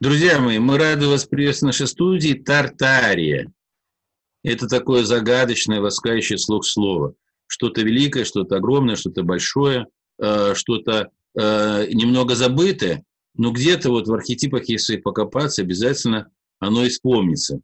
Друзья мои, мы рады вас приветствовать в нашей студии «Тартария». Это такое загадочное, воскающее слух слово. Что-то великое, что-то огромное, что-то большое, э, что-то э, немного забытое, но где-то вот в архетипах, если покопаться, обязательно оно и.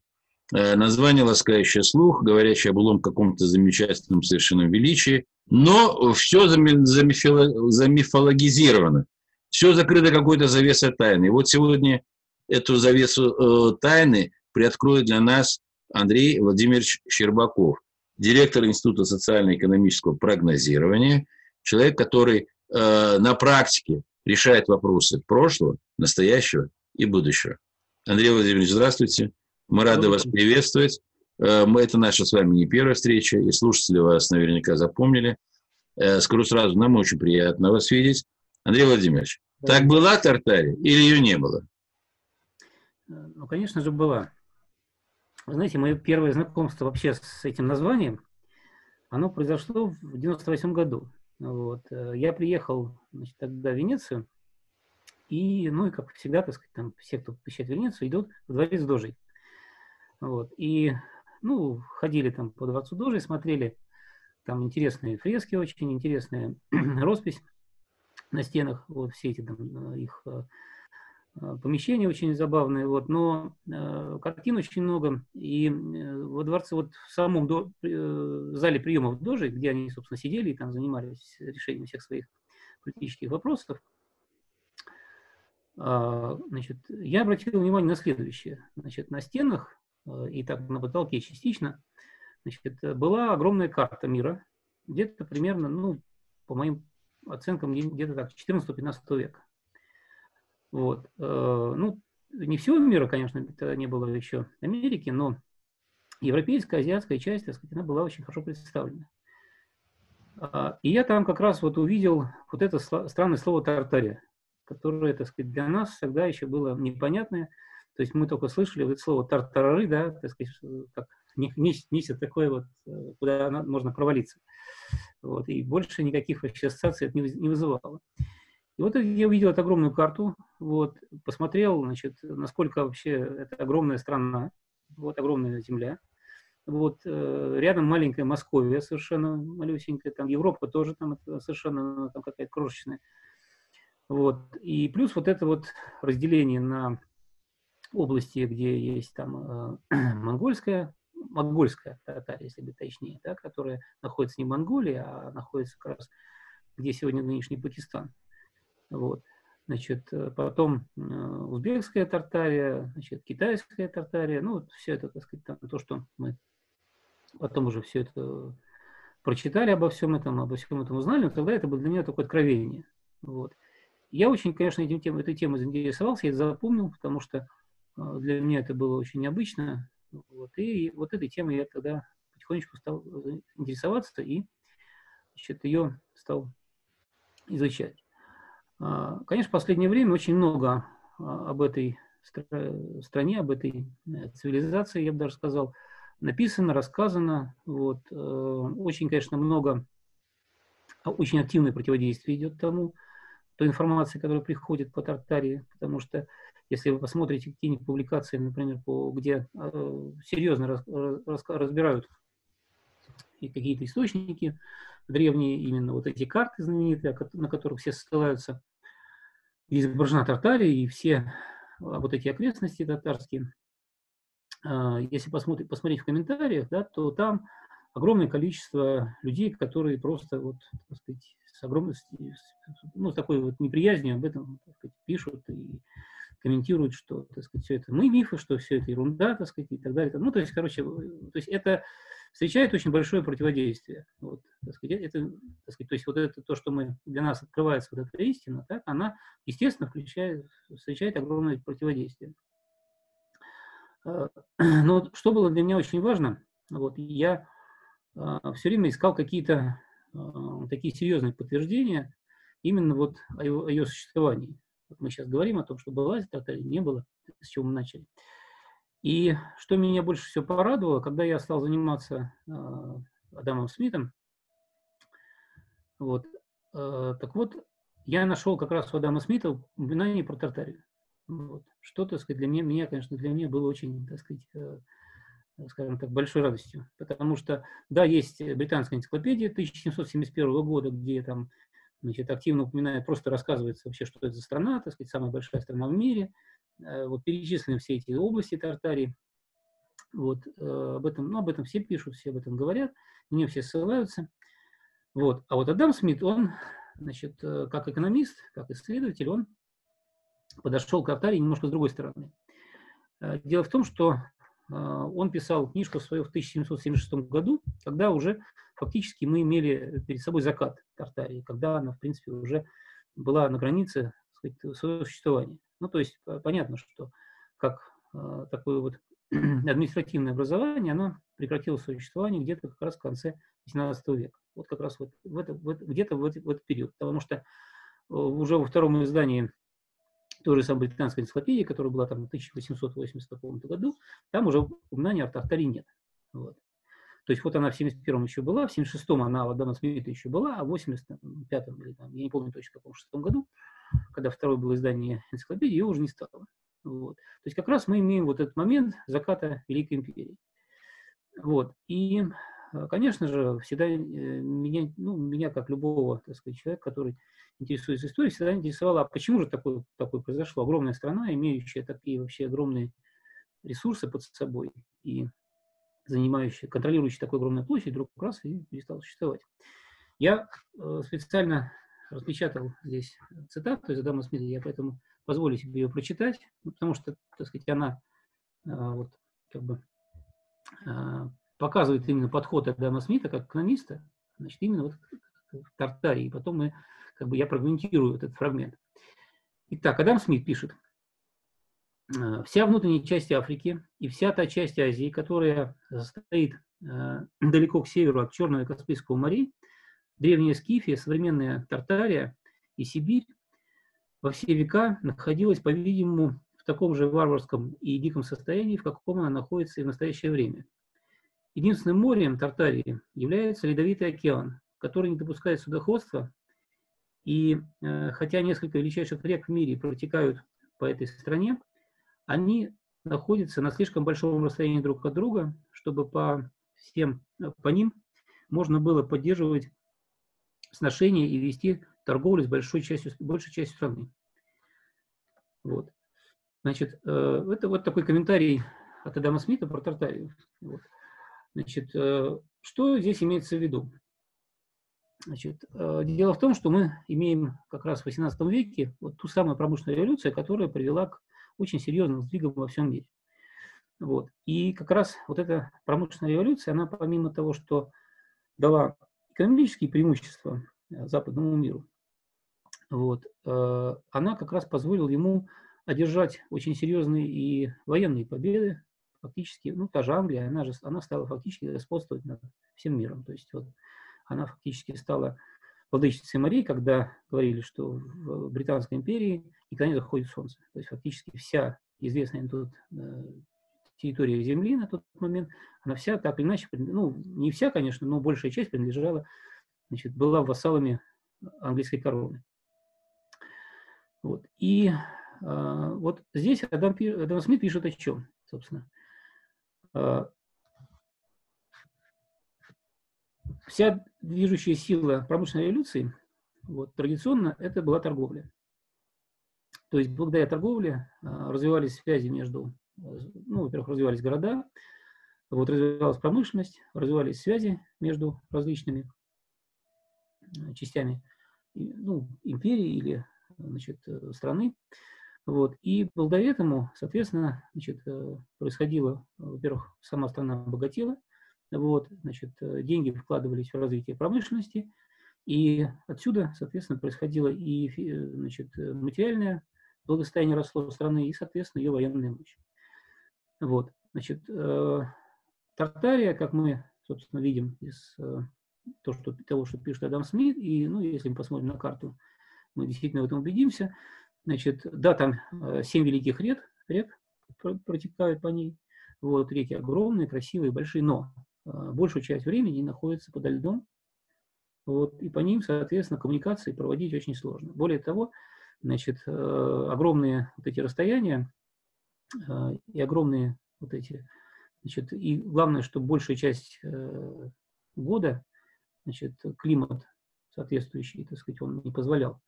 Э, название «Ласкающий слух», говорящее о былом каком-то замечательном совершенном величии, но все замифологизировано, все закрыто какой-то завесой тайны. И вот сегодня эту завесу э, тайны приоткроет для нас Андрей Владимирович Щербаков, директор Института социально-экономического прогнозирования, человек, который э, на практике решает вопросы прошлого, настоящего и будущего. Андрей Владимирович, здравствуйте. Мы рады вас приветствовать. Э, мы, это наша с вами не первая встреча, и слушатели вас наверняка запомнили. Э, скажу сразу, нам очень приятно вас видеть. Андрей Владимирович, так была Тартария или ее не было? Ну, конечно же, была. Вы знаете, мое первое знакомство вообще с этим названием, оно произошло в 98 году. Вот. Я приехал значит, тогда в Венецию, и, ну, и как всегда, так сказать, там все, кто посещает Венецию, идут в дворец Дожей. Вот. И, ну, ходили там по дворцу Дожей, смотрели, там интересные фрески очень, интересная роспись на стенах, вот все эти там, э, их Э, помещения очень забавные, вот, но э, картин очень много. И э, во дворце, вот в самом до, э, зале приемов Дожи, где они, собственно, сидели и там занимались решением всех своих политических вопросов, э, значит, я обратил внимание на следующее. Значит, на стенах э, и так на потолке частично значит, была огромная карта мира, где-то примерно, ну, по моим оценкам, где-то так, 14-15 века. Вот. Э, ну, не всего мира, конечно, это не было еще Америки, но европейская, азиатская часть, так сказать, она была очень хорошо представлена. А, и я там как раз вот увидел вот это странное слово «тартария», которое, так сказать, для нас всегда еще было непонятное. То есть мы только слышали вот это слово «тартарары», да, так сказать, как несет такое вот, э, куда можно провалиться. Вот, и больше никаких ассоциаций это не вызывало. И вот я увидел эту огромную карту, вот, посмотрел, значит, насколько вообще это огромная страна, вот, огромная земля. Вот, э, рядом маленькая Московия совершенно малюсенькая, там Европа тоже там совершенно ну, там какая-то крошечная. Вот, и плюс вот это вот разделение на области, где есть там э, монгольская, монгольская Татария, если быть точнее, да, которая находится не в Монголии, а находится как раз, где сегодня нынешний Пакистан. Вот. Значит, э, потом э, узбекская тартария, значит, китайская тартария, ну, вот все это, так сказать, там, то, что мы потом уже все это прочитали обо всем этом, обо всем этом узнали, но тогда это было для меня такое откровение. Вот. Я очень, конечно, этим тем, этой темой заинтересовался, я это запомнил, потому что э, для меня это было очень необычно. Вот. И вот этой темой я тогда потихонечку стал интересоваться и значит, ее стал изучать. А, конечно, в последнее время очень много а, об этой стране, об этой э, цивилизации, я бы даже сказал, написано, рассказано. Вот. Э, очень, конечно, много, а, очень активное противодействие идет тому, той информации, которая приходит по Тартарии, потому что если вы посмотрите какие-нибудь публикации, например, по, где э, серьезно раз, раз, разбирают и какие-то источники древние, именно вот эти карты знаменитые, на которых все ссылаются, где изображена Тартария и все а, вот эти окрестности татарские. А, если посмотреть, посмотреть в комментариях, да, то там огромное количество людей, которые просто вот, так сказать, с огромной, ну, с такой вот неприязнью об этом так сказать, пишут и комментируют, что, так сказать, все это мы мифы, что все это ерунда, так сказать, и так далее. Ну, то есть, короче, то есть это встречает очень большое противодействие. Вот, так сказать, это, так сказать, то есть вот это то, что мы, для нас открывается вот эта истина, так, она, естественно, включает, встречает огромное противодействие. А, но что было для меня очень важно, вот, я а, все время искал какие-то а, такие серьезные подтверждения именно вот о, его, о ее существовании. Мы сейчас говорим о том, что была или не было, с чего мы начали. И что меня больше всего порадовало, когда я стал заниматься э, Адамом Смитом, вот, э, так вот, я нашел как раз у Адама Смита упоминание про Тартарию. Вот. Что, так сказать, для меня, меня, конечно, для меня было очень, так сказать, э, скажем так, большой радостью. Потому что, да, есть британская энциклопедия 1771 года, где там значит, активно упоминает, просто рассказывается вообще, что это за страна, так сказать, самая большая страна в мире. Э, вот перечислены все эти области Тартарии. Вот, э, об этом, ну, об этом все пишут, все об этом говорят, на нее все ссылаются. Вот. А вот Адам Смит, он, значит, э, как экономист, как исследователь, он подошел к Тартарии немножко с другой стороны. Дело в том, что он писал книжку свою в 1776 году, когда уже фактически мы имели перед собой закат Тартарии, когда она, в принципе, уже была на границе сказать, своего существования. Ну, то есть понятно, что как э, такое вот административное образование, оно прекратило существование где-то как раз в конце XVIII века. Вот как раз вот в это, в это, где-то в, это, в этот период. Потому что уже во втором издании той же самой британской энциклопедии, которая была там в 1880 году, там уже упоминания о Тартаре нет. Вот. То есть вот она в 71-м еще была, в 76-м она у Адама Смита еще была, а в 85-м, или там, я не помню точно, в каком шестом году, когда второе было издание энциклопедии, ее уже не стало. Вот. То есть как раз мы имеем вот этот момент заката Великой империи. Вот. И, э, конечно же, всегда э, меня, ну, меня, как любого, так сказать, человека, который интересуется историей, всегда интересовало, а почему же такое, такое произошло? Огромная страна, имеющая такие вообще огромные ресурсы под собой. И занимающий, контролирующий такую огромную площадь, вдруг раз и перестал существовать. Я э, специально распечатал здесь цитату из Адама Смита, я поэтому позволю себе ее прочитать, ну, потому что, так сказать, она э, вот, как бы, э, показывает именно подход Адама Смита как экономиста, значит, именно вот в Тартарии. И потом мы, как бы, я прокомментирую этот фрагмент. Итак, Адам Смит пишет – Э, вся внутренняя часть Африки и вся та часть Азии, которая стоит э, далеко к северу от Черного и Каспийского морей, древняя Скифия, современная Тартария и Сибирь во все века находилась, по-видимому, в таком же варварском и диком состоянии, в каком она находится и в настоящее время. Единственным морем Тартарии является Ледовитый океан, который не допускает судоходства, и э, хотя несколько величайших рек в мире протекают по этой стране, они находятся на слишком большом расстоянии друг от друга, чтобы по всем, по ним можно было поддерживать сношения и вести торговлю с большой частью, большей частью страны. Вот. Значит, э, это вот такой комментарий от Адама Смита про Тартарию. Вот. Значит, э, что здесь имеется в виду? Значит, э, дело в том, что мы имеем как раз в XVIII веке вот ту самую промышленную революцию, которая привела к очень серьезным сдвигом во всем мире. Вот. И как раз вот эта промышленная революция, она помимо того, что дала экономические преимущества э, западному миру, вот, э, она как раз позволила ему одержать очень серьезные и военные победы. Фактически, ну, та же Англия, она же она стала фактически господствовать над всем миром. То есть вот она фактически стала владычицей морей, когда говорили, что в Британской империи никогда не заходит солнце. То есть фактически вся известная тут э, территория Земли на тот момент, она вся так или иначе, ну, не вся, конечно, но большая часть принадлежала, значит, была вассалами английской короны. Вот. И э, вот здесь Адам, Адам Смит пишет о чем, собственно. Э, вся движущая сила промышленной революции, вот, традиционно это была торговля. То есть благодаря торговле а, развивались связи между, ну, во-первых, развивались города, вот, развивалась промышленность, развивались связи между различными а, частями ну, империи или значит, страны. Вот. И благодаря этому, соответственно, значит, э, происходило, во-первых, сама страна богатела, вот, значит, э, деньги вкладывались в развитие промышленности, и отсюда, соответственно, происходило и э, значит, э, материальное благосостояние росло страны, и, соответственно, ее военная мощь. Вот, значит, Тартария, как мы, собственно, видим из то, что, того, что пишет Адам Смит, и, ну, если мы посмотрим на карту, мы действительно в этом убедимся. Значит, да, там семь великих рек, рек протекают по ней. Вот, реки огромные, красивые, большие, но большую часть времени находятся подо льдом, вот, и по ним, соответственно, коммуникации проводить очень сложно. Более того, значит, огромные вот эти расстояния и огромные вот эти, значит, и главное, что большая часть года, значит, климат соответствующий, так сказать, он не позволял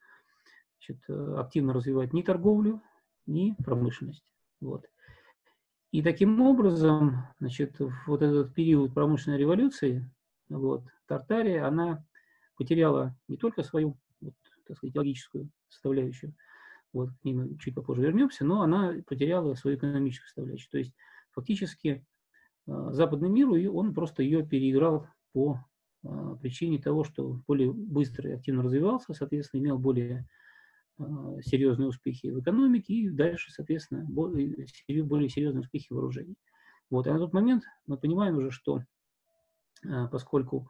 значит, активно развивать ни торговлю, ни промышленность. Вот. И таким образом, значит, вот этот период промышленной революции, вот, Тартария, она потеряла не только свою, вот, так сказать, логическую составляющую, вот, к мы чуть попозже вернемся, но она потеряла свою экономическую составляющую. То есть фактически э, западный мир, он просто ее переиграл по э, причине того, что более быстро и активно развивался, соответственно, имел более э, серьезные успехи в экономике и дальше, соответственно, более, более серьезные успехи в вооружении. Вот. И на тот момент мы понимаем уже, что поскольку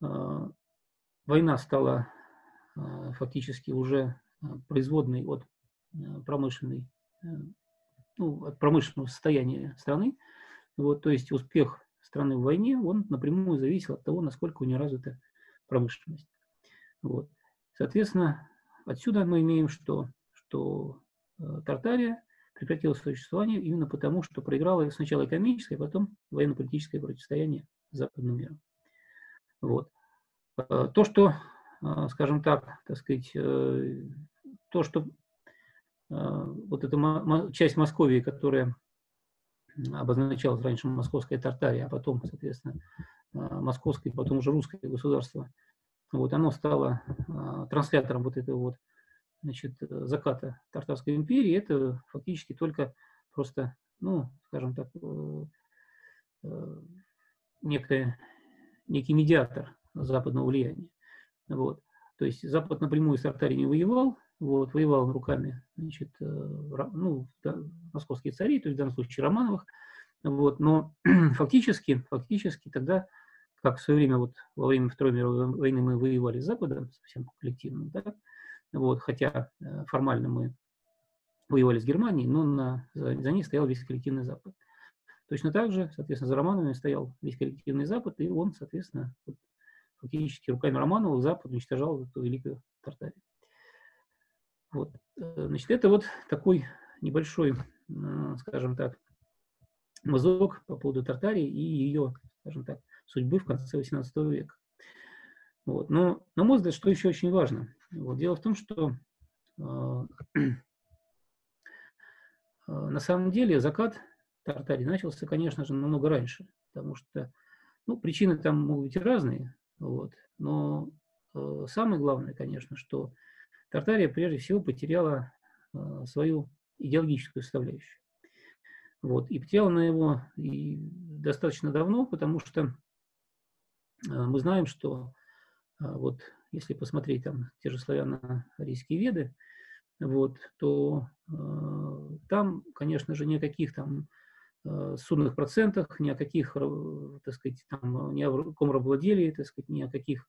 война стала фактически уже производной от промышленной, ну, от промышленного состояния страны, вот, то есть успех страны в войне, он напрямую зависел от того, насколько у нее развита промышленность. Вот. Соответственно, отсюда мы имеем, что, что э, Тартария прекратила свое существование именно потому, что проиграла сначала экономическое, а потом военно-политическое противостояние с западным миром. Вот. Э, то, что, э, скажем так, так сказать, то, что вот эта часть Московии, которая обозначалась раньше Московская Тартария, а потом, соответственно, Московское, потом уже русское государство, вот, оно стало транслятором вот этого вот, значит, заката Тартарской империи. Это фактически только просто, ну, скажем так, э, э, некое, некий медиатор западного влияния. Вот. То есть Запад напрямую с Тартарией не воевал, вот, воевал руками значит, э, ну, московские цари, то есть в данном случае Романовых, вот, но фактически, фактически тогда, как в свое время, вот, во время Второй мировой войны мы воевали с Западом, совсем коллективно, да, вот, хотя э, формально мы воевали с Германией, но на, за, за ней стоял весь коллективный Запад. Точно так же, соответственно, за Романовыми стоял весь коллективный Запад, и он, соответственно, вот, фактически руками Романова Запад уничтожал эту великую Тартарию. Вот. Э, значит, это вот такой небольшой, скажем так, мазок по поводу Тартарии и ее, скажем так, судьбы в конце XVIII века. Вот. Но, на мой взгляд, что еще очень важно. Вот. Дело в том, что э, э, на самом деле закат Тартарии начался, конечно же, намного раньше, потому что ну, причины там могут быть разные, вот, но э, самое главное, конечно, что Тартария прежде всего потеряла э, свою идеологическую составляющую. Вот. И потеряла она его и достаточно давно, потому что э, мы знаем, что э, вот если посмотреть там те же славяно-арийские веды, вот, то э, там, конечно же, ни о каких там судных процентах, ни о каких, э, так сказать, там, ни о каком рабовладелии, так сказать, ни о каких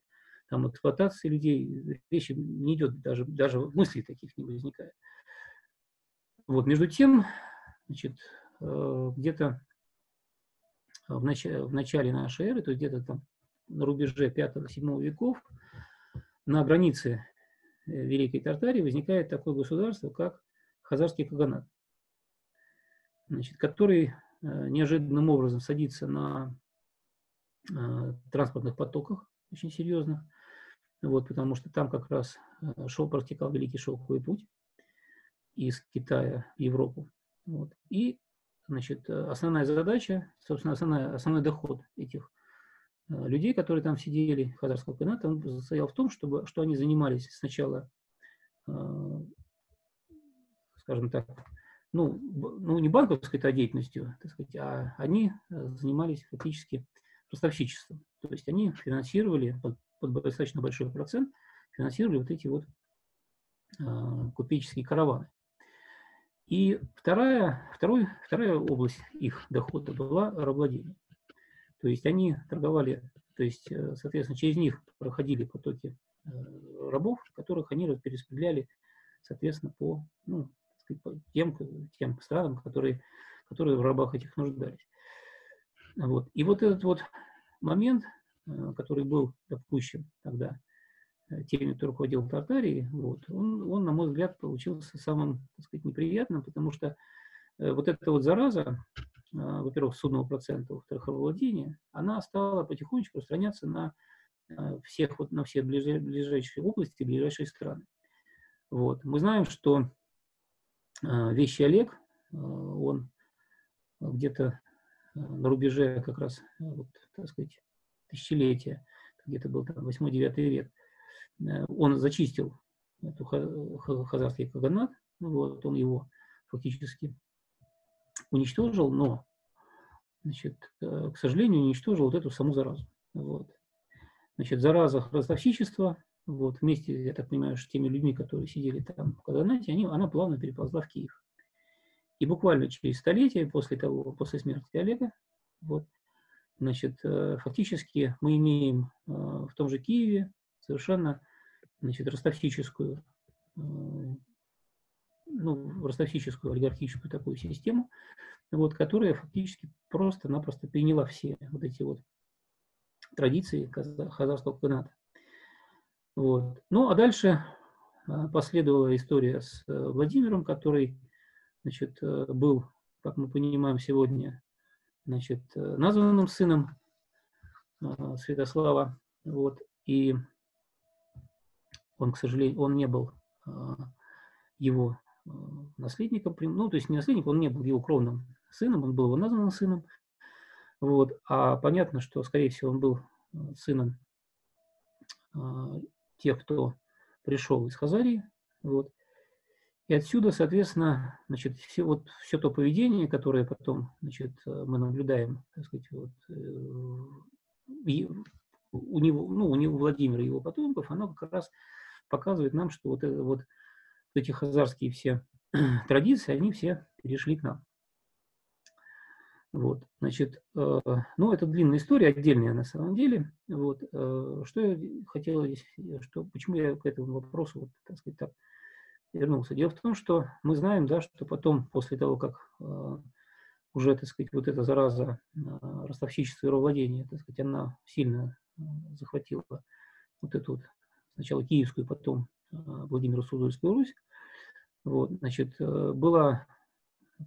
там эксплуатации людей, речи не идет, даже, даже мыслей таких не возникает. Вот, между тем, значит, э, где-то в начале, в начале нашей эры, то есть где-то там на рубеже 5-7 веков, на границе э, Великой Тартарии возникает такое государство, как Хазарский Каганат, значит, который э, неожиданным образом садится на транспортных потоках очень серьезно, вот, потому что там как раз э, шел, протекал Великий Шелковый путь из Китая в Европу. Вот. И значит, э, основная задача, собственно, основная, основной доход этих э, людей, которые там сидели, Хазарского каната, он состоял в том, чтобы, что они занимались сначала, скажем так, ну, ну не банковской деятельностью, так сказать, а они занимались фактически поставщичеством. То есть они финансировали под достаточно большой процент финансировали вот эти вот э, купеческие караваны. И вторая, второй, вторая область их дохода была рабовладение. То есть они торговали, то есть, э, соответственно, через них проходили потоки э, рабов, которых они перераспределяли, соответственно, по, ну, тем, тем странам, которые, которые в рабах этих нуждались. Вот. И вот этот вот момент Э, который был допущен тогда, теми, кто руководил Тартарией, вот, он, он, на мой взгляд, получился самым, так сказать, неприятным, потому что вот эта вот зараза, во-первых, судного процента, во-вторых, владения, она стала потихонечку распространяться на всех, вот, на все ближайшие области, ближайшие страны. Вот. Мы знаем, что вещи Олег, он где-то на рубеже как раз, вот, так сказать, тысячелетия, где-то был там 8-9 век, он зачистил эту хазарский каганат, вот, он его фактически уничтожил, но, значит, к сожалению, уничтожил вот эту саму заразу. Вот. Значит, зараза ростовщичества, вот, вместе, я так понимаю, с теми людьми, которые сидели там в Каганате, они, она плавно переползла в Киев. И буквально через столетие после того, после смерти Олега, вот, значит, э, фактически мы имеем э, в том же Киеве совершенно значит, ростовщическую, э, ну, ростовщическую олигархическую такую систему, вот, которая фактически просто-напросто приняла все вот эти вот традиции хазарского каната. Вот. Ну, а дальше последовала история с Владимиром, который значит, э, был, как мы понимаем сегодня, значит, э, названным сыном э, Святослава. Вот, и он, к сожалению, он не был его наследником, ну, то есть не наследником, он не был его кровным сыном, он был его названным сыном. Вот, а понятно, что, скорее всего, он был сыном тех, кто пришел из Хазарии. Вот. И отсюда, соответственно, значит, все, вот, все то поведение, которое потом значит, мы наблюдаем, так сказать, вот, э, у него, ну, у него Владимира и его потомков, оно как раз показывает нам, что вот, это, вот эти хазарские все традиции, они все перешли к нам. Вот, значит, э, ну, это длинная история, отдельная на самом деле. Вот, э, что я хотел здесь, что, почему я к этому вопросу, вот, так сказать, так вернулся. Дело в том, что мы знаем, да, что потом, после того, как э, уже, так сказать, вот эта зараза э, ростовщичества и ровладения, так сказать, она сильно э, захватила вот эту вот сначала Киевскую, потом э, Владимиру Суздальскую Русь, вот, значит, э, была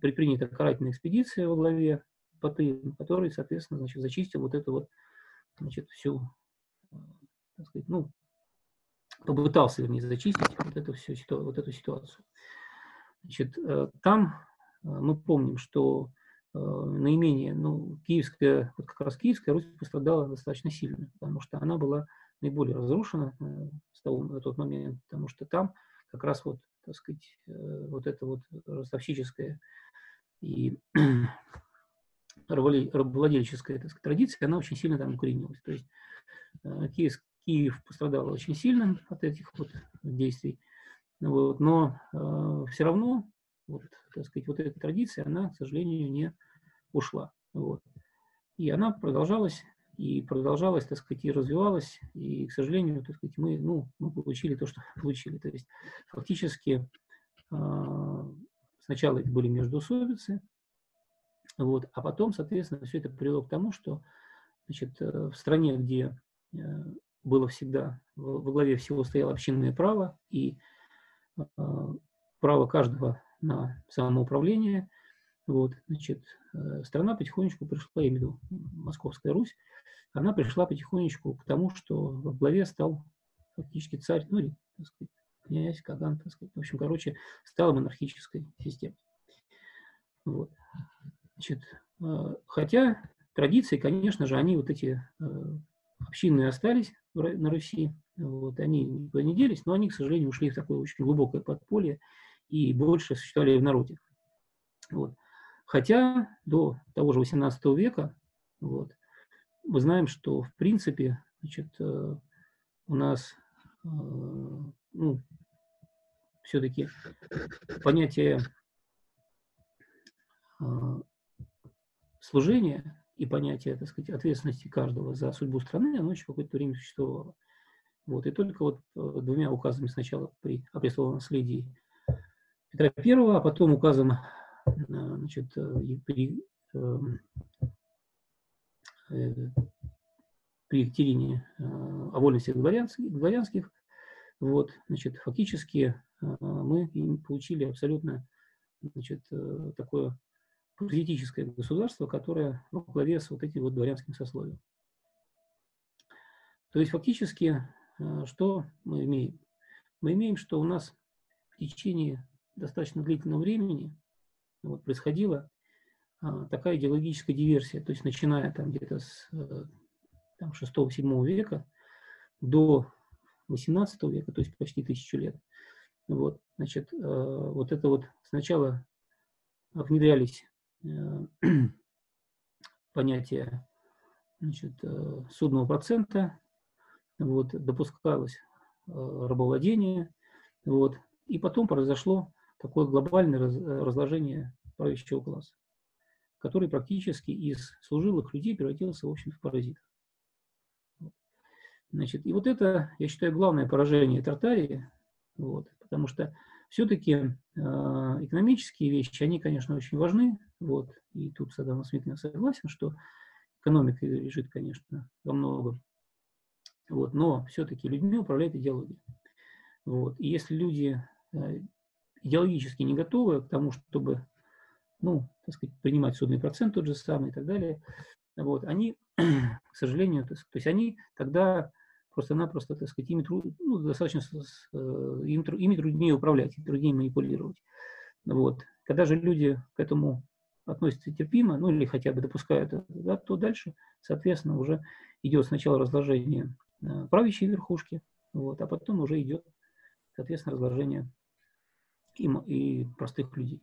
предпринята карательная экспедиция во главе Паты, который, соответственно, значит, зачистил вот эту вот, значит, всю, э, так сказать, ну, попытался, вернее, зачистить вот эту, всю, вот эту ситуацию. Значит, э, там э, мы помним, что наименее, ну, киевская, вот как раз киевская Русь пострадала достаточно сильно, потому что она была наиболее разрушена с того, на тот момент, потому что там как раз вот, так сказать, вот это вот ростовщическая и рабовладельческая так сказать, традиция, она очень сильно там укоренилась. То есть киевск, Киев пострадал очень сильно от этих вот действий. Вот, но э, все равно, вот, так сказать, вот эта традиция, она, к сожалению, не ушла. Вот. И она продолжалась, и продолжалась, так сказать, и развивалась, и, к сожалению, так сказать, мы, ну, мы получили то, что получили. То есть фактически э, сначала это были междоусобицы, вот, а потом, соответственно, все это привело к тому, что значит, э, в стране, где э, было всегда, во главе всего стояло общинное право и э, право каждого на самоуправление. Вот, значит, страна потихонечку пришла, я имею в виду Московская Русь, она пришла потихонечку к тому, что во главе стал фактически царь, ну, или, так сказать, князь, Каган, так сказать, в общем, короче, стала монархической системой. Вот. Значит, э, хотя традиции, конечно же, они вот эти общинные остались на Руси, вот, они не делись, но они, к сожалению, ушли в такое очень глубокое подполье и больше существовали в народе. Вот. Хотя до того же XVIII века вот, мы знаем, что в принципе значит, э, у нас э, ну, все-таки понятие служения и понятие, так сказать, ответственности каждого за судьбу страны, оно еще какое-то время существовало. Вот. И только вот э, двумя указами сначала при о наследии Петра I, а потом указом э, значит, э, при, эм, при Екатерине о вольности дворянских, дворянских Вот, значит, фактически мы получили абсолютно значит, такое политическое государство, которое во главе с вот этим вот дворянским сословием. То есть фактически что мы имеем? Мы имеем, что у нас в течение достаточно длительного времени вот, происходила а, такая идеологическая диверсия, то есть начиная там где-то с э, там, 6-7 века до 18 века, то есть почти тысячу лет. Вот, значит, э, вот это вот сначала внедрялись э, понятия значит, судного процента, вот, допускалось рабовладение, вот, и потом произошло такое глобальное раз, разложение правящего класса, который практически из служилых людей превратился, в общем, в паразитов. Значит, и вот это, я считаю, главное поражение Тартарии, вот, потому что все-таки э, экономические вещи, они, конечно, очень важны, вот, и тут Саддам Асмитович согласен, что экономика лежит, конечно, во многом, вот, но все-таки людьми управляет идеология. Вот, и если люди э, идеологически не готовы к тому, чтобы, ну, так сказать, принимать судный процент тот же самый и так далее, вот, они, к сожалению, то есть они тогда просто-напросто, так сказать, ими, труд, ну, достаточно, э, им, ими труднее управлять, труднее манипулировать. Вот. Когда же люди к этому относятся терпимо, ну или хотя бы допускают это, да, то дальше, соответственно, уже идет сначала разложение э, правящей верхушки, вот, а потом уже идет, соответственно, разложение и, и простых людей.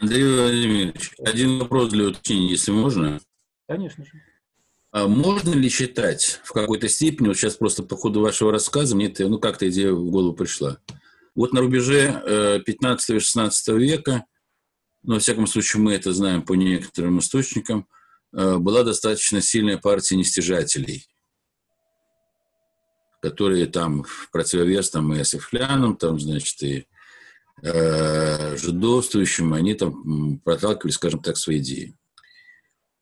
Андрей Владимирович, один вопрос для уточнения, если можно. Конечно же. А можно ли считать в какой-то степени, вот сейчас просто по ходу вашего рассказа мне это, ну, как-то идея в голову пришла. Вот на рубеже 15-16 э, века, ну, во всяком случае, мы это знаем по некоторым источникам, э, была достаточно сильная партия нестяжателей, которые там в противовес там и асифлянам, там, значит, и э, жидовствующим, они там проталкивали, скажем так, свои идеи.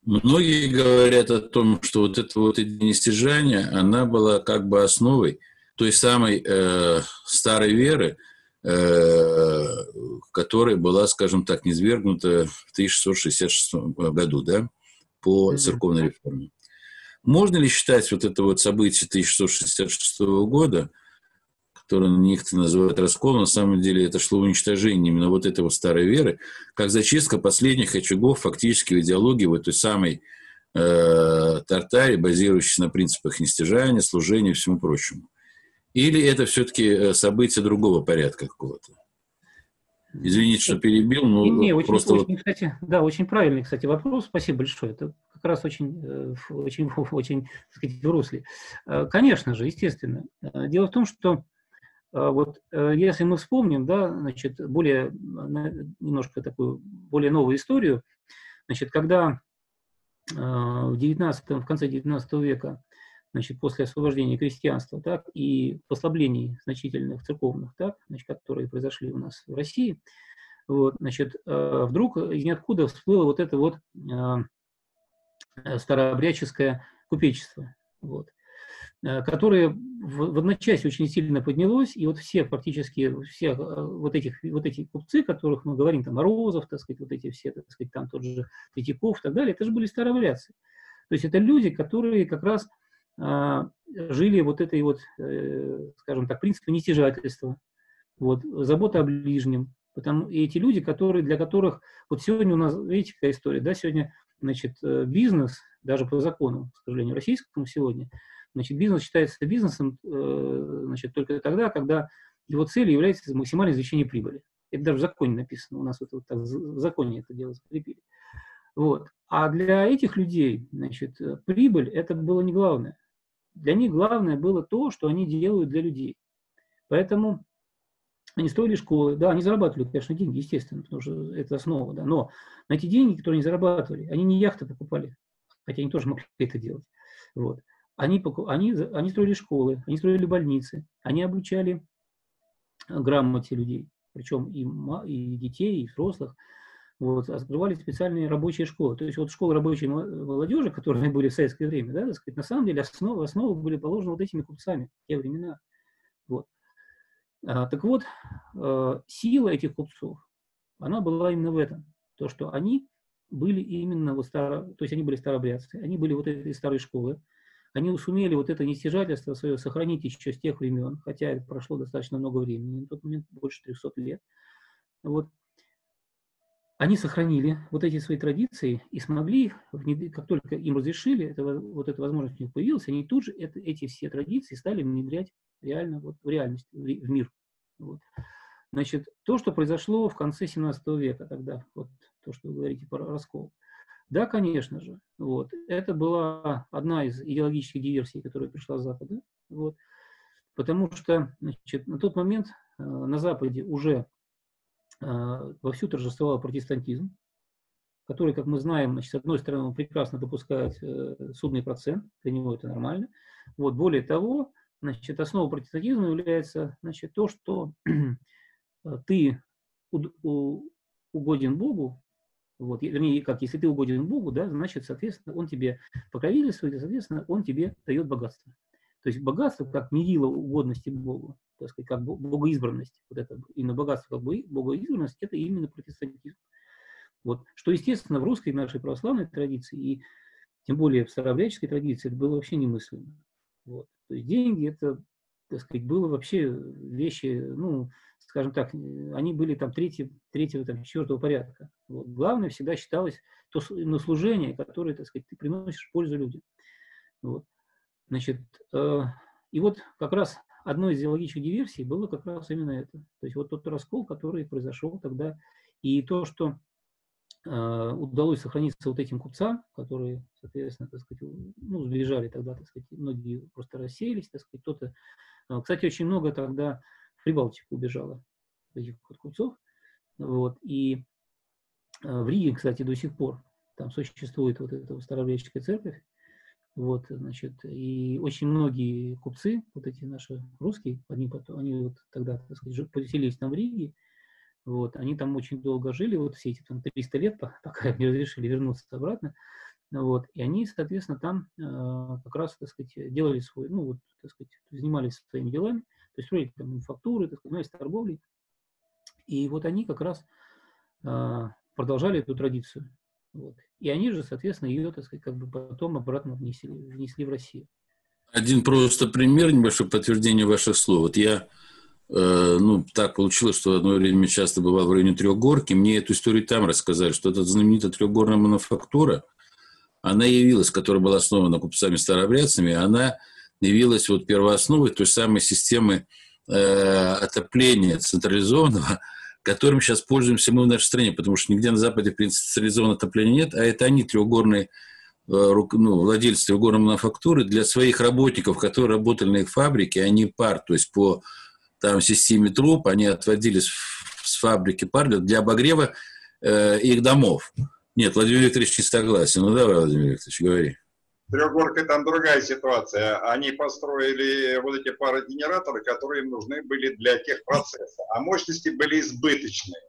Многие говорят о том, что вот это вот нестяжание, она была как бы основой той самой э, старой веры, которая была, скажем так, низвергнута в 1666 году, да, по церковной реформе. Можно ли считать вот это вот событие 1666 года – который на них называют раскол, на самом деле это шло уничтожение именно вот этого старой веры, как зачистка последних очагов фактически в идеологии вот той самой э, Тартари, базирующейся на принципах нестяжания, служения и всему прочему. Или это все-таки э, событие другого порядка какого-то? Извините, что перебил, но не, не, просто... Очень, вот... кстати, да, очень правильный, кстати, вопрос. Спасибо большое. Это как раз очень, э, очень, очень, так сказать, в русле. Э, конечно же, естественно. Дело в том, что вот если мы вспомним, да, значит, более, немножко такую, более новую историю, значит, когда в 19, в конце 19 века, значит, после освобождения крестьянства, так, и послаблений значительных церковных, так, значит, которые произошли у нас в России, вот, значит, э, вдруг из ниоткуда всплыло вот это вот а, старообрядческое купечество, вот. Э, которое в, в одночасье очень сильно поднялось, и вот все практически, все э, вот, этих, вот эти купцы, которых мы говорим, там, Морозов, так сказать, вот эти все, так сказать, там тот же Третьяков и так далее, это же были старообрядцы. То есть это люди, которые как раз жили вот этой вот, э, скажем так, принципом нестяжательства, вот, забота о ближнем. Потому, и эти люди, которые, для которых, вот сегодня у нас, видите, какая история, да, сегодня, значит, бизнес, даже по закону, к сожалению, российскому сегодня, Значит, бизнес считается бизнесом э, значит, только тогда, когда его целью является максимальное извлечение прибыли. Это даже в законе написано, у нас вот, вот так, в законе это дело закрепили. Вот. А для этих людей, значит, прибыль это было не главное. Для них главное было то, что они делают для людей. Поэтому они строили школы, да, они зарабатывали, конечно, деньги, естественно, потому что это основа, да, но на эти деньги, которые они зарабатывали, они не яхты покупали, хотя они тоже могли это делать. Вот. Они, они, они строили школы, они строили больницы, они обучали грамоте людей, причем и, и детей, и взрослых. Вот, открывали специальные рабочие школы. То есть вот школы рабочей молодежи, которые были в советское время, да, так сказать, на самом деле основы, основы были положены вот этими купцами в те времена. Вот. А, так вот, э, сила этих купцов, она была именно в этом. То, что они были именно вот старо, то есть они были старобрядцы, они были вот этой старой школы, они сумели вот это нестяжательство свое сохранить еще с тех времен, хотя прошло достаточно много времени, на тот момент больше 300 лет. Вот. Они сохранили вот эти свои традиции и смогли, как только им разрешили, это, вот эта возможность у них появилась, они тут же это, эти все традиции стали внедрять реально вот, в реальность, в мир. Вот. Значит, то, что произошло в конце 17 века тогда, вот то, что вы говорите про раскол. Да, конечно же. Вот. Это была одна из идеологических диверсий, которая пришла с Запада. Вот. Потому что значит, на тот момент э, на Западе уже вовсю торжествовал протестантизм, который, как мы знаем, значит, с одной стороны, он прекрасно допускает э, судный процент, для него это нормально. Вот. Более того, значит, основой протестантизма является значит, то, что ты угоден Богу, вот, вернее, как, если ты угоден Богу, да, значит, соответственно, Он тебе покровительствует, и, соответственно, Он тебе дает богатство. То есть богатство как мерило угодности Богу, так сказать, как богоизбранность, вот это именно богатство как богоизбранность, это именно протестантизм. Вот, что, естественно, в русской нашей православной традиции и тем более в старообрядческой традиции это было вообще немыслимо. Вот. То есть деньги это, так сказать, было вообще вещи, ну, скажем так, они были там третьего, третьего там, четвертого порядка. Вот. Главное всегда считалось то на служение, которое, так сказать, ты приносишь пользу людям. Вот. Значит, э, и вот как раз одной из идеологических диверсий было как раз именно это. То есть вот тот раскол, который произошел тогда, и то, что э, удалось сохраниться вот этим купцам, которые, соответственно, так сказать, ну, сбежали тогда, так сказать, многие просто рассеялись, так сказать, кто-то... Э, кстати, очень много тогда в Прибалтику убежало этих вот купцов. Вот. И э, в Риге, кстати, до сих пор там существует вот эта старообрядческая церковь. Вот, значит, и очень многие купцы, вот эти наши русские, они, они вот тогда, так сказать, поселились там в Риге, вот, они там очень долго жили, вот все эти там 300 лет, пока не разрешили вернуться обратно, вот, и они, соответственно, там э, как раз, так сказать, делали свой, ну, вот, так сказать, занимались своими делами, то есть строили там мануфактуры, так сказать, занимались торговлей. И вот они как раз э, продолжали эту традицию. Вот. И они же, соответственно, ее, так сказать, как бы потом обратно внесли, внесли в Россию. Один просто пример, небольшое подтверждение ваших слов. Вот я, э, ну, так получилось, что одно время часто бывал в районе Трехгорки, мне эту историю там рассказали, что эта знаменитая трехгорная мануфактура, она явилась, которая была основана купцами-старообрядцами, она явилась вот первоосновой той самой системы э, отопления централизованного, которым сейчас пользуемся мы в нашей стране, потому что нигде на Западе, в принципе, централизованного отопления нет, а это они, трехгорные э, ну, владельцы трехгорной мануфактуры, для своих работников, которые работали на их фабрике, они пар, то есть по там, системе труб, они отводили с, с фабрики пар для обогрева э, их домов. Нет, Владимир Викторович не согласен. Ну давай, Владимир Викторович, говори. Трехгоркой там другая ситуация. Они построили вот эти парогенераторы, которые им нужны были для тех процессов. А мощности были избыточные.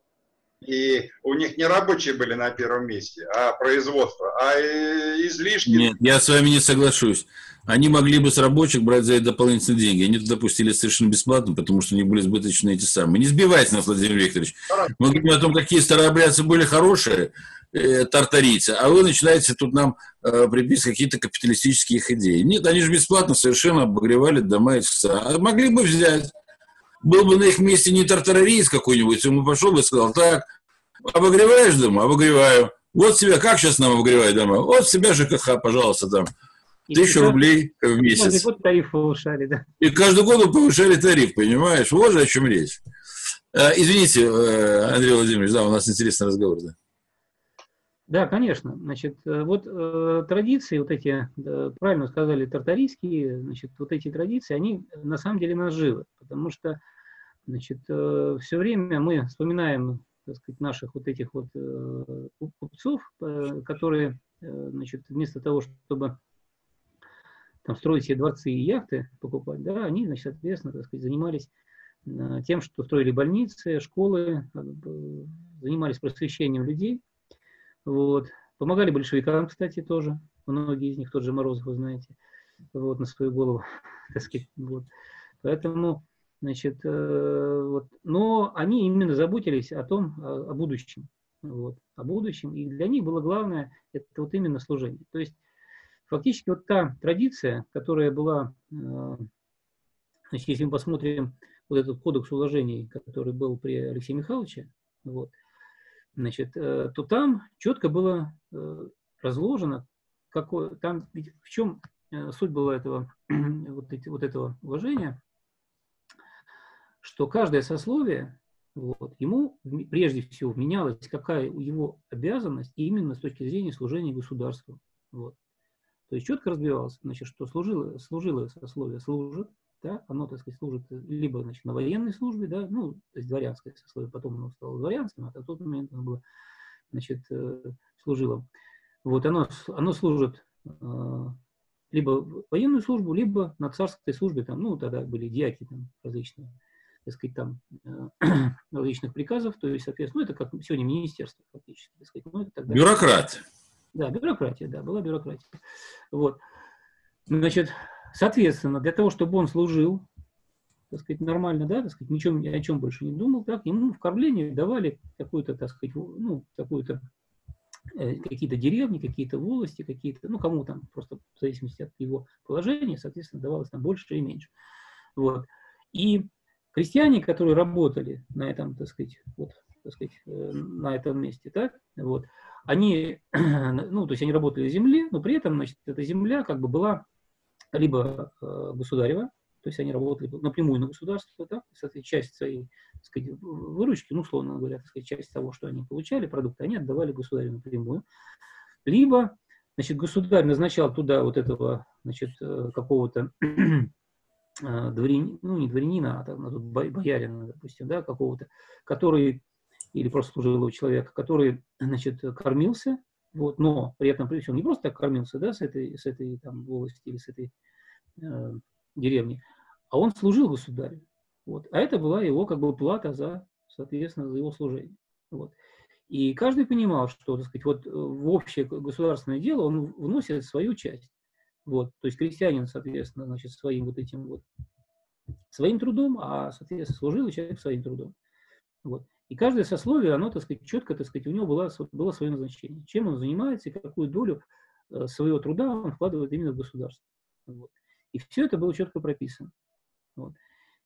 И у них не рабочие были на первом месте, а производство, а излишки... Нет, я с вами не соглашусь. Они могли бы с рабочих брать за это дополнительные деньги. Они туда пустили совершенно бесплатно, потому что у них были избыточные эти самые. Не сбивайте нас, Владимир Викторович. Хорошо. Мы говорим о том, какие старообрядцы были хорошие, э, тартарийцы, а вы начинаете тут нам э, приписывать какие-то капиталистические их идеи. Нет, они же бесплатно совершенно обогревали дома и А могли бы взять. Был бы на их месте не тартариец какой-нибудь, ему пошел бы и сказал, так, обогреваешь дома? Обогреваю. Вот себя, как сейчас нам обогревать дома? Вот себя ЖКХ, пожалуйста, там. Тысячу рублей в месяц. Каждый год тариф повышали, да. И каждый год повышали тариф, понимаешь? Вот же о чем речь. А, извините, э, Андрей Владимирович, да, у нас интересный разговор, да. Да, конечно. Значит, э, вот э, традиции, вот эти, э, правильно сказали, тартарийские, значит, вот эти традиции, они на самом деле нас живы, потому что, значит, э, все время мы вспоминаем, так сказать, наших вот этих вот э, купцов, э, которые, э, значит, вместо того, чтобы там, строить себе дворцы и яхты, покупать, да, они, значит, соответственно, так сказать, занимались э, тем, что строили больницы, школы, занимались просвещением людей, вот. Помогали большевикам, кстати, тоже. Многие из них, тот же Морозов, вы знаете, вот, на свою голову. Вот. Поэтому Значит, э, вот, но они именно заботились о том, о, о будущем. Вот, о будущем. И для них было главное это вот именно служение. То есть фактически вот та традиция, которая была, э, значит, если мы посмотрим вот этот кодекс уложений, который был при Алексее Михайловиче, вот, значит, э, то там четко было разложено, какое, там, в чем суть была этого, вот, эти, вот этого уложения, что каждое сословие, вот, ему прежде всего менялась какая его обязанность именно с точки зрения служения государству. Вот. То есть четко разбивалось, значит, что служило, служилое сословие служит, да, оно, так сказать, служит либо значит, на военной службе, да, ну, то есть дворянское сословие, потом оно стало дворянским, а в тот момент оно было, значит, э, служило. Вот оно, оно служит э, либо военную службу, либо на царской службе, там, ну, тогда были дьяки там различные, так сказать, там, э, различных приказов, то есть, соответственно, ну, это как сегодня министерство фактически, так сказать. Ну, это тогда... Бюрократ. Да, бюрократия, да, была бюрократия. Вот. Значит, соответственно, для того, чтобы он служил, так сказать, нормально, да, так сказать, ничем, ни о чем больше не думал, так, ему в кормлении давали какую-то, так сказать, ну, какую-то э, какие-то деревни, какие-то волости, какие-то, ну, кому там, просто в зависимости от его положения, соответственно, давалось там больше и меньше. Вот. И крестьяне, которые работали на этом, так сказать, вот, так сказать, э, на этом месте, так, вот, они, ну, то есть они работали в земле, но при этом, значит, эта земля как бы была либо э, государева, то есть они работали напрямую на государство, да, соответственно, часть своей, так сказать, выручки, ну, условно говоря, так сказать, часть того, что они получали, продукты, они отдавали государю напрямую. Либо, значит, государь назначал туда вот этого, значит, э, какого-то э, дворянина, ну, не дворянина, а там, ну, боярина, допустим, да, какого-то, который или просто служилого человека, который, значит, кормился, вот, но при этом, при всем, не просто так кормился, да, с этой, с этой там волости или с этой э, деревни, а он служил государю. Вот. А это была его как бы плата за, соответственно, за его служение. Вот. И каждый понимал, что, так сказать, вот в общее государственное дело он вносит свою часть. Вот. То есть крестьянин, соответственно, значит, своим вот этим вот своим трудом, а, соответственно, служил человек своим трудом. Вот. И каждое сословие, оно, так сказать, четко, так сказать, у него было, было свое назначение. Чем он занимается и какую долю э, своего труда он вкладывает именно в государство. Вот. И все это было четко прописано. Вот.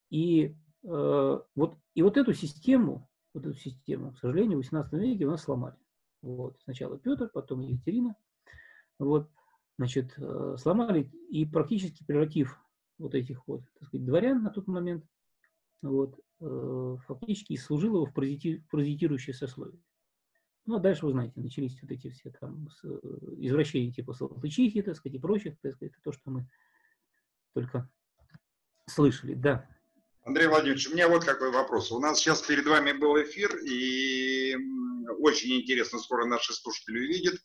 И, э, вот, и вот эту систему, вот эту систему, к сожалению, в XVIII веке у нас сломали. Вот. Сначала Петр, потом Екатерина. Вот. Значит, э, сломали и практически превратив вот этих вот, так сказать, дворян на тот момент вот, Э, фактически служило в паразитирующее сословие. Ну, а дальше, вы знаете, начались вот эти все там э, извращения типа Салтычихи, так сказать, и прочих, так сказать, то, что мы только слышали, да. Андрей Владимирович, у меня вот какой вопрос. У нас сейчас перед вами был эфир, и очень интересно, скоро наши слушатели увидят.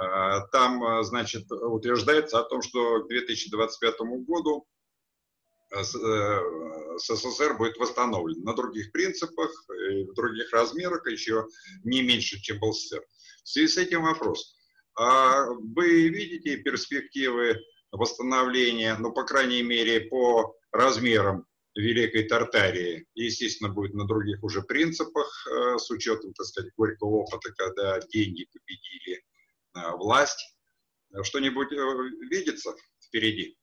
Э, там, значит, утверждается о том, что к 2025 году СССР будет восстановлен на других принципах, в других размерах, еще не меньше, чем был СССР. В связи с этим вопрос. А вы видите перспективы восстановления, ну, по крайней мере, по размерам Великой Тартарии, естественно, будет на других уже принципах, э, с учетом, так сказать, горького опыта, когда деньги победили э, власть. Что-нибудь э, видится впереди?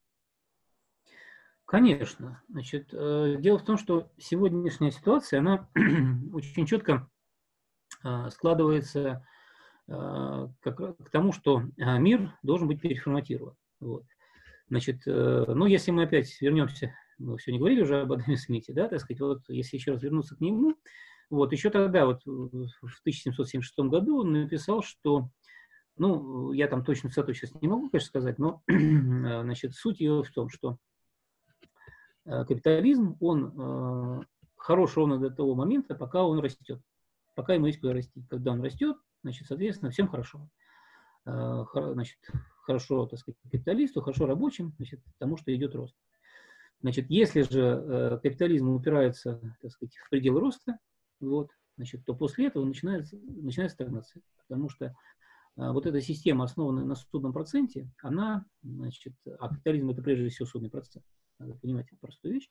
Конечно. Значит, э, дело в том, что сегодняшняя ситуация, она очень четко э, складывается э, к тому, что мир должен быть переформатирован. Вот. Значит, ну, если мы опять вернемся, мы не говорили уже об Адаме Смите, да, так сказать, вот если еще раз вернуться к нему, вот, еще тогда, вот в 1776 году он написал, что, ну, я там точно цитату сейчас не могу, конечно, сказать, но, значит, суть ее в том, что капитализм, он э, хорош ровно до того момента, пока он растет. Пока ему есть куда расти. Когда он растет, значит, соответственно, всем хорошо. Э, значит, хорошо, так сказать, капиталисту, хорошо рабочим, значит, потому что идет рост. Значит, если же капитализм упирается, так сказать, в предел роста, вот, значит, то после этого начинается, начинается стагнация. Потому что вот эта система, основанная на судном проценте, она, значит, а капитализм это прежде всего судный процент надо понимать простую вещь.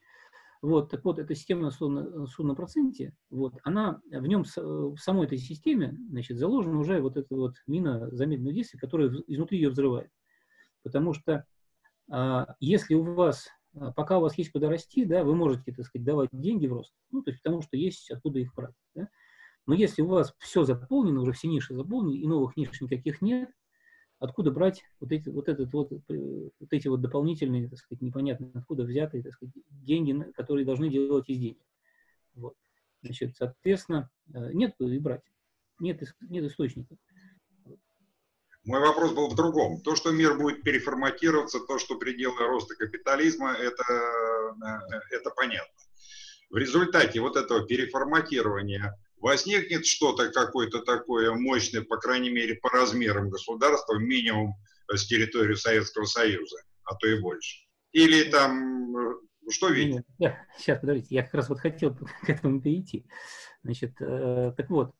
Вот, так вот, эта система на судном проценте, вот, она, в нем, в самой этой системе, значит, заложена уже вот эта вот мина замедленного действия, которая изнутри ее взрывает. Потому что а, если у вас, а, пока у вас есть куда расти, да, вы можете, так сказать, давать деньги в рост, ну, то есть потому что есть откуда их брать, да. Но если у вас все заполнено, уже все ниши заполнены, и новых ниш никаких нет, откуда брать вот эти вот, этот вот, э, вот эти вот дополнительные, так сказать, непонятно откуда взятые, так сказать, деньги, которые должны делать из денег. Вот. Значит, соответственно, э, нет куда и брать, нет, нет источников. Мой вопрос был в другом. То, что мир будет переформатироваться, то, что пределы роста капитализма, это, э, это понятно. В результате вот этого переформатирования возникнет что-то какое-то такое мощное, по крайней мере, по размерам государства, минимум с территории Советского Союза, а то и больше. Или там, э, что видите? Нет, сейчас, подождите, я как раз вот хотел к этому перейти. Значит, э, так вот,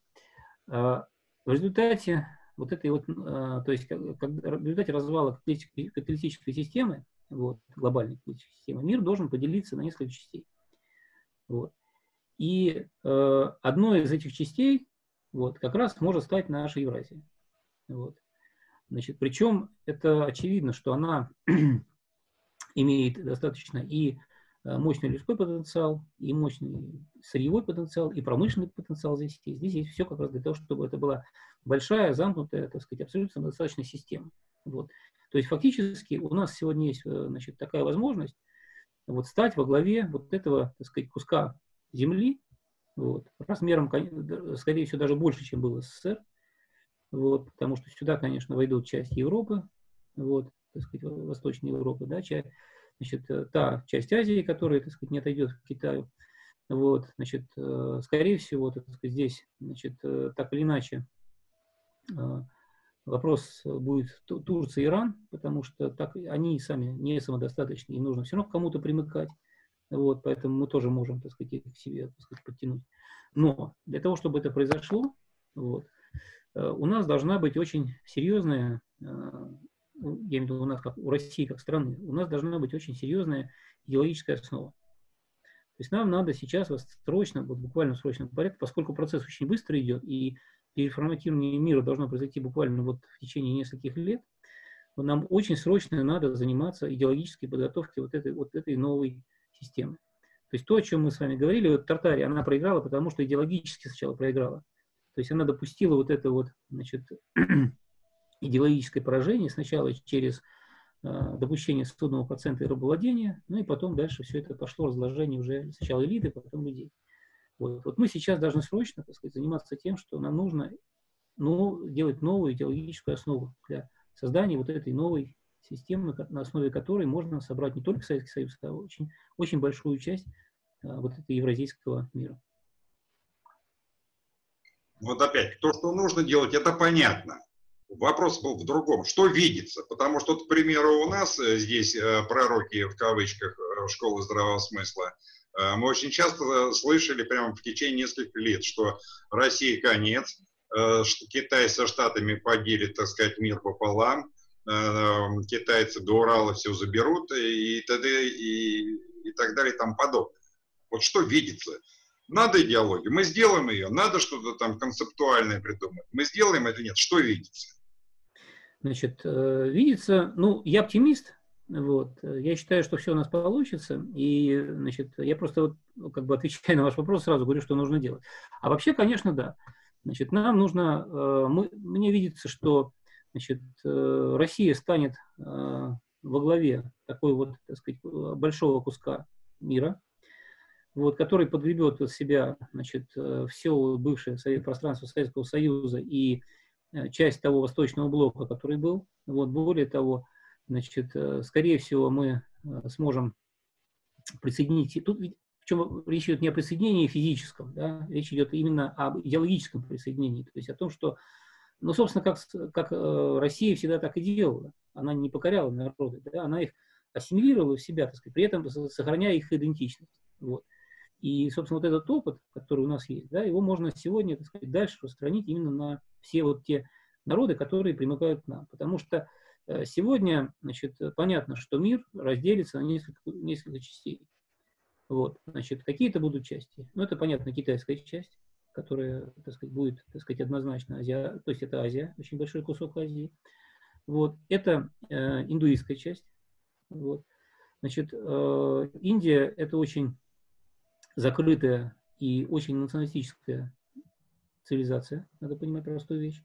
э, в результате вот этой вот, э, то есть как, в результате развала капиталистической системы, вот, глобальной системы, мир должен поделиться на несколько частей. Вот. И э, одной из этих частей вот, как раз может стать наша Евразия. Вот. Значит, причем это очевидно, что она имеет достаточно и э, мощный людской потенциал, и мощный сырьевой потенциал, и промышленный потенциал здесь есть. Здесь есть все как раз для того, чтобы это была большая, замкнутая, так сказать, абсолютно самодостаточная система. Вот. То есть фактически у нас сегодня есть э, значит, такая возможность вот, стать во главе вот этого, так сказать, куска Земли, вот, размером, скорее всего, даже больше, чем был СССР, вот, потому что сюда, конечно, войдут часть Европы, вот, так сказать, Восточной Европы, да, часть, значит, э, та часть Азии, которая, так сказать, не отойдет к Китаю, вот, значит, э, скорее всего, так сказать, здесь, значит, э, так или иначе, вопрос будет Турция и Иран, потому что так они сами не самодостаточны, и нужно все равно к кому-то примыкать. Вот, поэтому мы тоже можем, так сказать, их к себе так сказать, подтянуть. Но для того, чтобы это произошло, вот, э, у нас должна быть очень серьезная, э, ну, я имею в виду у нас, как у России, как страны, у нас должна быть очень серьезная идеологическая основа. То есть нам надо сейчас вот срочно, вот буквально в срочном порядке, поскольку процесс очень быстро идет, и переформатирование мира должно произойти буквально вот в течение нескольких лет, нам очень срочно надо заниматься идеологической подготовкой вот этой, вот этой новой системы. То есть то, о чем мы с вами говорили, вот Тартария, она проиграла, потому что идеологически сначала проиграла. То есть она допустила вот это вот, значит, идеологическое поражение сначала через э, допущение судного процента и рабовладения, ну и потом дальше все это пошло разложение уже сначала элиты, потом людей. Вот, вот мы сейчас должны срочно, так сказать, заниматься тем, что нам нужно ну, делать новую идеологическую основу для создания вот этой новой системы, на основе которой можно собрать не только Советский Союз, а очень, очень большую часть а, вот этого евразийского мира. Вот опять, то, что нужно делать, это понятно. Вопрос был в другом. Что видится? Потому что, к примеру, у нас э, здесь э, пророки, в кавычках, э, школы здравого смысла, мы очень часто слышали прямо в течение нескольких лет, что России конец, что Китай со Штатами поделит, так сказать, мир пополам, китайцы до Урала все заберут и, т.д. И, и так далее и тому подобное. Вот что видится? Надо идеологию, мы сделаем ее, надо что-то там концептуальное придумать. Мы сделаем это, нет, что видится? Значит, э, видится, ну, я оптимист, вот, я считаю, что все у нас получится, и, значит, я просто вот, ну, как бы отвечая на ваш вопрос, сразу говорю, что нужно делать. А вообще, конечно, да. Значит, нам нужно, э, мы, мне видится, что значит, э, Россия станет э, во главе такой вот, так сказать, большого куска мира, вот, который подгребет под себя значит, э, все бывшее пространство Советского Союза и часть того восточного блока, который был. Вот, более того, значит, скорее всего, мы сможем присоединить... Тут причем речь идет не о присоединении физическом, да, речь идет именно об идеологическом присоединении, то есть о том, что ну, собственно, как, как э, Россия всегда так и делала. Она не покоряла народы, да? она их ассимилировала в себя, так сказать, при этом сохраняя их идентичность. Вот. И, собственно, вот этот опыт, который у нас есть, да, его можно сегодня, так сказать, дальше распространить именно на все вот те народы, которые примыкают к нам. Потому что э, сегодня, значит, понятно, что мир разделится на несколько, несколько частей. Вот, значит, какие-то будут части. Ну, это, понятно, китайская часть, которая, так сказать, будет, так сказать, однозначно Азия, то есть это Азия, очень большой кусок Азии. Вот, это э, индуистская часть. Вот. Значит, э, Индия – это очень закрытая и очень националистическая цивилизация, надо понимать простую вещь.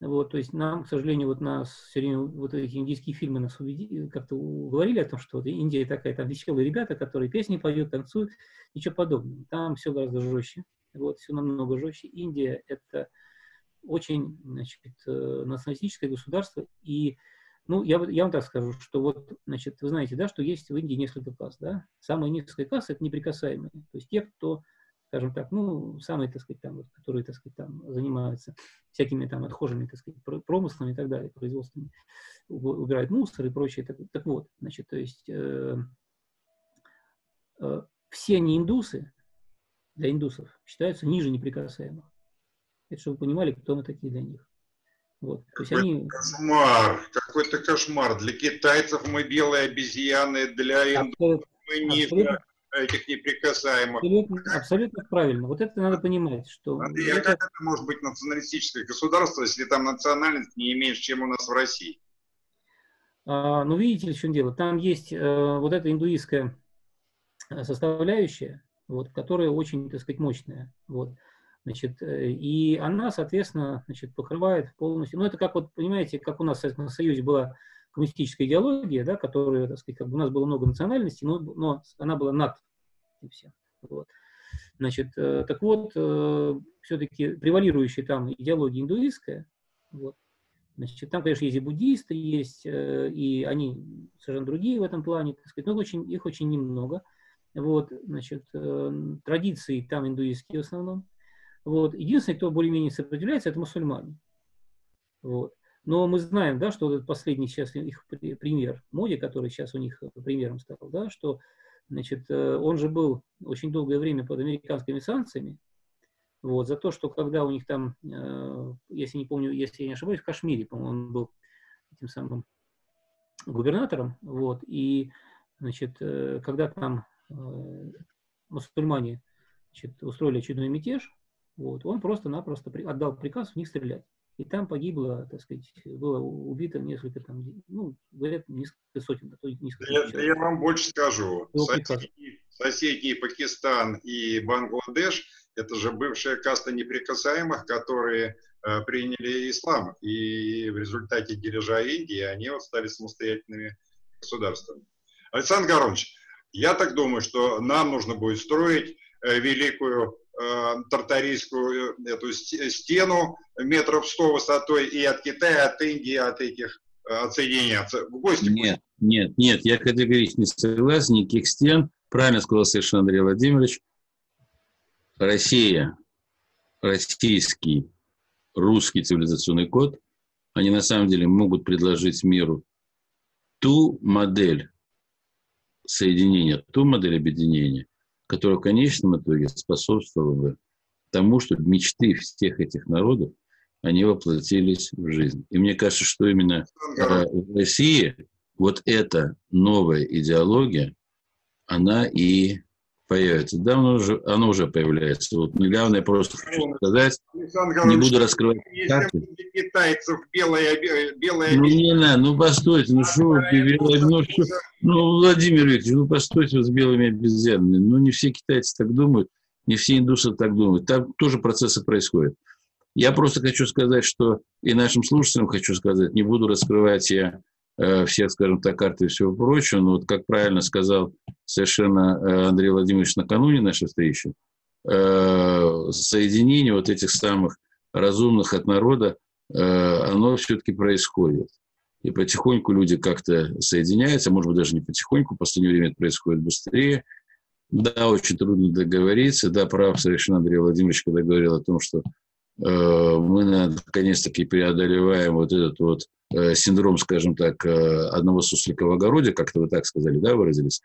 Вот, то есть нам, к сожалению, вот нас все время вот эти индийские фильмы нас как-то говорили о том, что вот Индия такая, там веселые ребята, которые песни поют, танцуют, ничего подобного. Там все гораздо жестче, вот, все намного жестче. Индия – это очень, значит, э, националистическое государство, и, ну, я, я вам так скажу, что вот, значит, вы знаете, да, что есть в Индии несколько касс, да, самая низкая касса – это неприкасаемые, то есть те, кто скажем так, ну, самые, так сказать, там, вот, которые, так сказать, там занимаются всякими там отхожими, так сказать, промыслами и так далее, производствами, убирают мусор и прочее. Так, так вот, значит, то есть э, э, все не индусы для индусов считаются ниже неприкасаемых. Это чтобы вы понимали, кто мы такие для них. Вот. То есть они... кошмар, какой-то кошмар. Для китайцев мы белые обезьяны, для индусов мы ниже этих неприкасаемых. Абсолютно, абсолютно правильно. Вот это надо понимать, что... Андрей, это... а как это может быть националистическое государство, если там национальность не имеешь, чем у нас в России? А, ну, видите, в чем дело. Там есть э, вот эта индуистская э, составляющая, вот, которая очень, так сказать, мощная. Вот. Значит, э, и она, соответственно, значит, покрывает полностью... Ну, это как вот, понимаете, как у нас в Советском Союзе была коммунистическая идеология, да, которая, так сказать, как бы у нас было много национальностей, но, но она была над всем. Вот. Значит, э, так вот, э, все-таки превалирующая там идеология индуистская, вот, Значит, там, конечно, есть и буддисты, есть, э, и они совершенно другие в этом плане, так сказать, но очень, их очень немного. Вот, значит, э, традиции там индуистские в основном. Вот. Единственный, кто более-менее сопротивляется, это мусульмане. Вот. Но мы знаем, да, что этот последний сейчас их пример, Моди, который сейчас у них примером стал, да, что значит, э, он же был очень долгое время под американскими санкциями, вот, за то, что когда у них там, э, если не помню, если я не ошибаюсь, в Кашмире, по-моему, он был этим самым губернатором, вот, и, значит, когда там мусульмане значит, устроили очередной мятеж, вот, он просто-напросто отдал приказ в них стрелять. И там погибло, так сказать, было убито несколько там, ну, говорят, несколько сотен, а несколько я, я вам больше скажу. Соседний, соседний Пакистан и Бангладеш – это же бывшая каста неприкасаемых, которые э, приняли ислам. И в результате дележа Индии они вот стали самостоятельными государствами. Александр Горович, я так думаю, что нам нужно будет строить э, великую Э, тартарийскую э, эту стену метров 100 высотой и от Китая, от Индии, от этих отсоединяться. В гости нет, нет, нет, я категорически не согласен, никаких стен. Правильно сказал совершенно Андрей Владимирович. Россия, российский, русский цивилизационный код, они на самом деле могут предложить миру ту модель соединения, ту модель объединения, которая в конечном итоге способствовала бы тому, чтобы мечты всех этих народов, они воплотились в жизнь. И мне кажется, что именно э, в России вот эта новая идеология, она и появится. Да, оно уже, оно уже появляется. Вот главное просто хочу сказать, не буду раскрывать карты. китайцев белая, белая... Ну, не надо, ну, постойте, ну, что вы, ну, что, ну, Владимир Викторович, ну, постойте вот с белыми обезьянами. Ну, не все китайцы так думают, не все индусы так думают. Там тоже процессы происходят. Я просто хочу сказать, что и нашим слушателям хочу сказать, не буду раскрывать я всех, скажем так, карты и всего прочего. Но вот как правильно сказал совершенно э, Андрей Владимирович накануне нашей встречи, э, соединение вот этих самых разумных от народа, оно все-таки происходит. И потихоньку люди как-то соединяются, может быть, даже не потихоньку, в последнее время это происходит быстрее. Да, очень трудно договориться. Да, прав совершенно Андрей Владимирович, когда говорил о том, что мы наконец-таки преодолеваем вот этот вот Э, синдром, скажем так, э, одного суслика в огороде, как-то вы так сказали, да, выразились,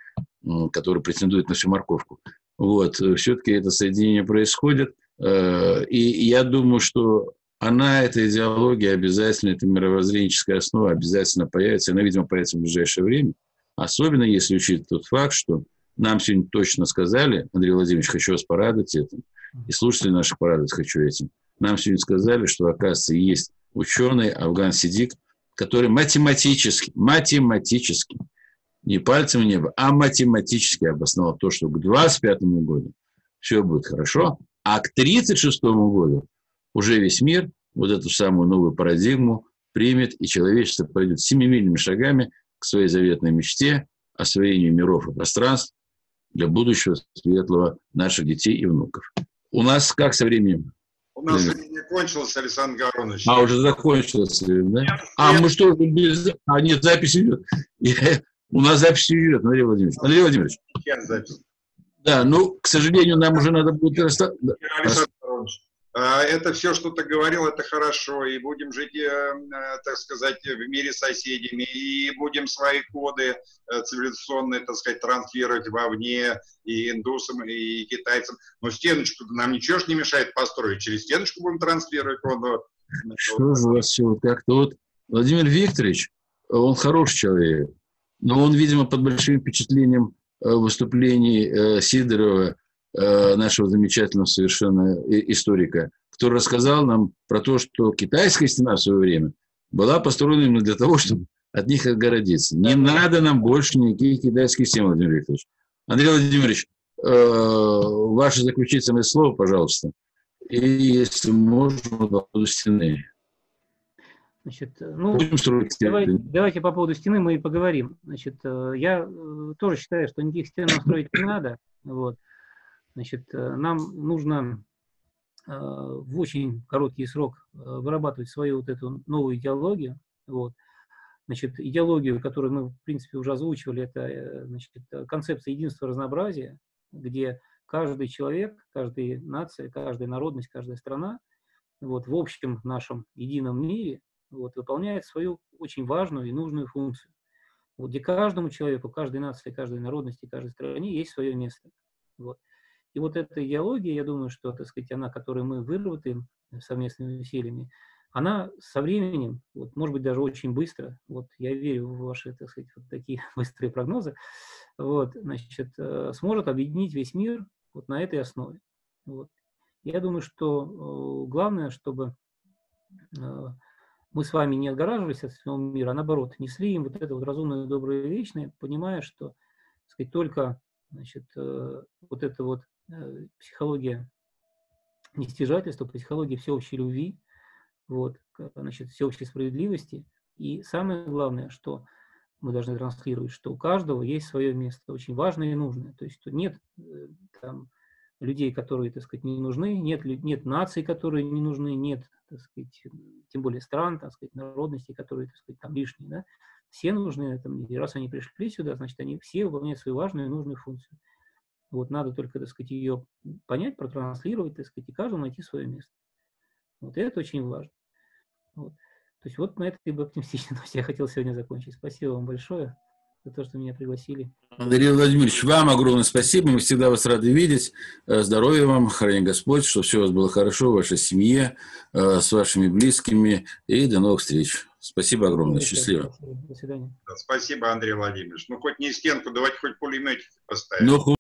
который претендует на всю морковку. Вот, э, все-таки это соединение происходит, и я думаю, что она, эта идеология обязательно, эта мировоззренческая основа обязательно появится, она, видимо, появится в ближайшее время, особенно если учитывать тот факт, что нам сегодня точно сказали, Андрей Владимирович, хочу вас порадовать этим, и слушатели наших порадовать хочу этим. Нам сегодня сказали, что, оказывается, есть ученый Афган Сидик, который математически, математически, не пальцем в небо, а математически обосновал то, что к 25 году все будет хорошо, а к 36 году уже весь мир вот эту самую новую парадигму примет, и человечество пойдет семимильными шагами к своей заветной мечте освоению миров и пространств для будущего светлого наших детей и внуков. У нас как со временем? У нас время кончилось, Александр Гаронович. А, уже закончилось, да? Нет, а, мы что, без... А, нет, запись идет. У нас запись идет, Андрей Владимирович. Андрей Владимирович. Да, ну, к сожалению, нам уже надо будет... Александр а, это все, что ты говорил, это хорошо, и будем жить, э, э, так сказать, в мире с соседями, и будем свои коды э, цивилизационные, так сказать, транслировать вовне, и индусам, и китайцам. Но стеночку нам ничего ж не мешает построить, через стеночку будем транслировать. Он, что же у вас все как-то вот... Владимир Викторович, он хороший человек, но он, видимо, под большим впечатлением выступлений Сидорова нашего замечательного совершенно историка, который рассказал нам про то, что китайская стена в свое время была построена именно для того, чтобы от них отгородиться. Не надо нам больше никаких китайских стен, Владимир Викторович. Андрей Владимирович, э, ваше заключительное слово, пожалуйста. И, если можно, по поводу стены. Значит, ну, Будем строить давайте, давайте по поводу стены мы и поговорим. Значит, э, я тоже считаю, что никаких стен строить не надо. Вот. Значит, э, нам нужно э, в очень короткий срок э, вырабатывать свою вот эту новую идеологию. Вот. Значит, идеологию, которую мы, в принципе, уже озвучивали, это значит, концепция единства разнообразия, где каждый человек, каждая нация, каждая народность, каждая страна вот, в общем нашем едином мире вот, выполняет свою очень важную и нужную функцию. Вот, где каждому человеку, каждой нации, каждой народности, каждой стране есть свое место. Вот. И вот эта идеология, я думаю, что, так сказать, она, которую мы выработаем совместными усилиями, она со временем, вот, может быть, даже очень быстро, вот я верю в ваши, так сказать, вот такие быстрые прогнозы, вот, значит, э, сможет объединить весь мир вот на этой основе. Вот. Я думаю, что э, главное, чтобы э, мы с вами не отгораживались от всего мира, а наоборот, несли им вот это вот разумное, доброе вечное, понимая, что, так сказать, только значит, вот это вот Э, психология нестяжательства, психология всеобщей любви, вот, значит, всеобщей справедливости. И самое главное, что мы должны транслировать, что у каждого есть свое место, очень важное и нужное. То есть нет э, там, людей, которые, так сказать, не нужны, нет, нет наций, которые не нужны, нет, так сказать, тем более стран, так сказать, народностей, которые, так сказать, там лишние, да. Все нужны, там, и раз они пришли сюда, значит, они все выполняют свою важную и нужную функцию. Вот надо только, так сказать, ее понять, протранслировать, так сказать, и каждому найти свое место. Вот и это очень важно. Вот. То есть вот на этой оптимистичной ноте я хотел сегодня закончить. Спасибо вам большое за то, что меня пригласили. Андрей Владимирович, вам огромное спасибо. Мы всегда вас рады видеть. Э, здоровья вам, храни Господь, чтобы все у вас было хорошо в вашей семье, э, с вашими близкими. И до новых встреч. Спасибо огромное. Счастливо. До свидания. Спасибо, Андрей Владимирович. Ну, хоть не стенку, давайте хоть пулеметик поставим. Ну,